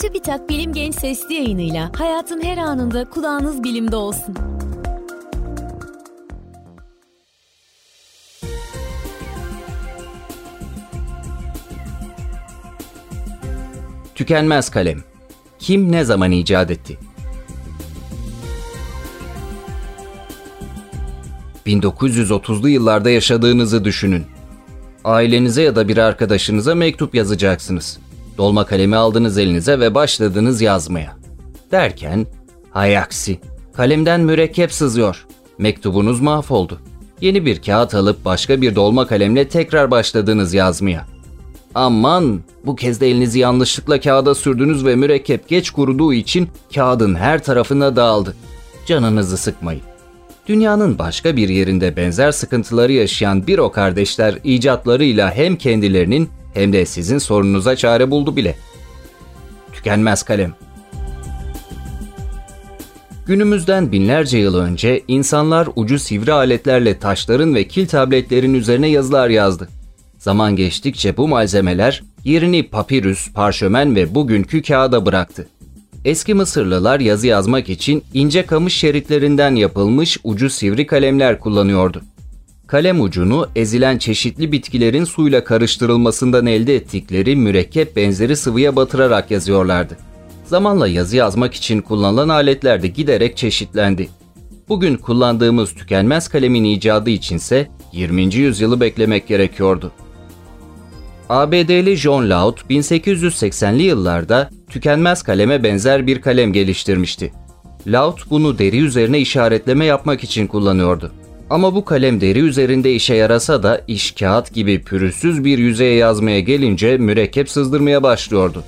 TÜBİTAK Bilim Genç Sesli yayınıyla hayatın her anında kulağınız bilimde olsun. Tükenmez kalem. Kim ne zaman icat etti? 1930'lu yıllarda yaşadığınızı düşünün. Ailenize ya da bir arkadaşınıza mektup yazacaksınız. Dolma kalemi aldınız elinize ve başladınız yazmaya. Derken, hay aksi, kalemden mürekkep sızıyor. Mektubunuz mahvoldu. Yeni bir kağıt alıp başka bir dolma kalemle tekrar başladınız yazmaya. Aman, bu kez de elinizi yanlışlıkla kağıda sürdünüz ve mürekkep geç kuruduğu için kağıdın her tarafına dağıldı. Canınızı sıkmayın. Dünyanın başka bir yerinde benzer sıkıntıları yaşayan bir o kardeşler icatlarıyla hem kendilerinin hem de sizin sorununuza çare buldu bile. Tükenmez kalem. Günümüzden binlerce yıl önce insanlar ucu sivri aletlerle taşların ve kil tabletlerin üzerine yazılar yazdı. Zaman geçtikçe bu malzemeler yerini papirüs, parşömen ve bugünkü kağıda bıraktı. Eski Mısırlılar yazı yazmak için ince kamış şeritlerinden yapılmış ucu sivri kalemler kullanıyordu. Kalem ucunu ezilen çeşitli bitkilerin suyla karıştırılmasından elde ettikleri mürekkep benzeri sıvıya batırarak yazıyorlardı. Zamanla yazı yazmak için kullanılan aletler de giderek çeşitlendi. Bugün kullandığımız tükenmez kalemin icadı içinse 20. yüzyılı beklemek gerekiyordu. ABD'li John Laud 1880'li yıllarda tükenmez kaleme benzer bir kalem geliştirmişti. Laud bunu deri üzerine işaretleme yapmak için kullanıyordu. Ama bu kalem deri üzerinde işe yarasa da iş kağıt gibi pürüzsüz bir yüzeye yazmaya gelince mürekkep sızdırmaya başlıyordu.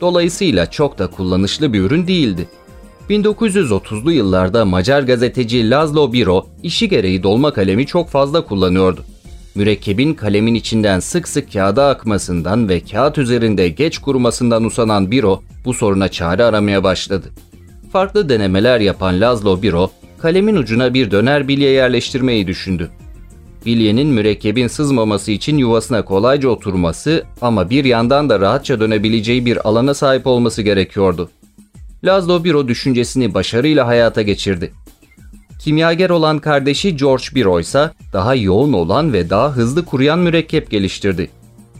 Dolayısıyla çok da kullanışlı bir ürün değildi. 1930'lu yıllarda Macar gazeteci Laszlo Biro işi gereği dolma kalemi çok fazla kullanıyordu mürekkebin kalemin içinden sık sık kağıda akmasından ve kağıt üzerinde geç kurumasından usanan Biro bu soruna çare aramaya başladı. Farklı denemeler yapan Lazlo Biro, kalemin ucuna bir döner bilye yerleştirmeyi düşündü. Bilyenin mürekkebin sızmaması için yuvasına kolayca oturması ama bir yandan da rahatça dönebileceği bir alana sahip olması gerekiyordu. Lazlo Biro düşüncesini başarıyla hayata geçirdi. Kimyager olan kardeşi George Biro ise daha yoğun olan ve daha hızlı kuruyan mürekkep geliştirdi.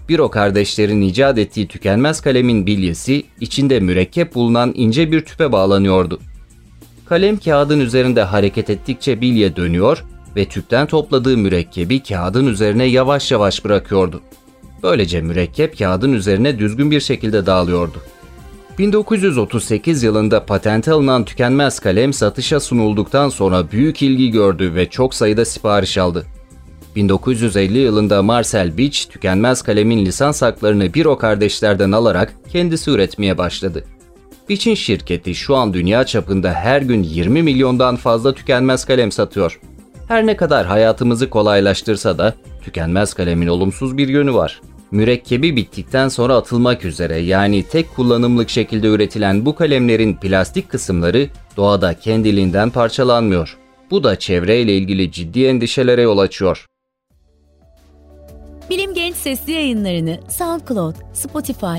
Biro kardeşlerin icat ettiği tükenmez kalemin bilyesi içinde mürekkep bulunan ince bir tüpe bağlanıyordu. Kalem kağıdın üzerinde hareket ettikçe bilye dönüyor ve tüpten topladığı mürekkebi kağıdın üzerine yavaş yavaş bırakıyordu. Böylece mürekkep kağıdın üzerine düzgün bir şekilde dağılıyordu. 1938 yılında patente alınan tükenmez kalem satışa sunulduktan sonra büyük ilgi gördü ve çok sayıda sipariş aldı. 1950 yılında Marcel Beach tükenmez kalemin lisans haklarını bir o kardeşlerden alarak kendisi üretmeye başladı. Beach'in şirketi şu an dünya çapında her gün 20 milyondan fazla tükenmez kalem satıyor. Her ne kadar hayatımızı kolaylaştırsa da tükenmez kalemin olumsuz bir yönü var. Mürekkebi bittikten sonra atılmak üzere yani tek kullanımlık şekilde üretilen bu kalemlerin plastik kısımları doğada kendiliğinden parçalanmıyor. Bu da çevreyle ilgili ciddi endişelere yol açıyor. Bilim Genç sesli yayınlarını SoundCloud, Spotify,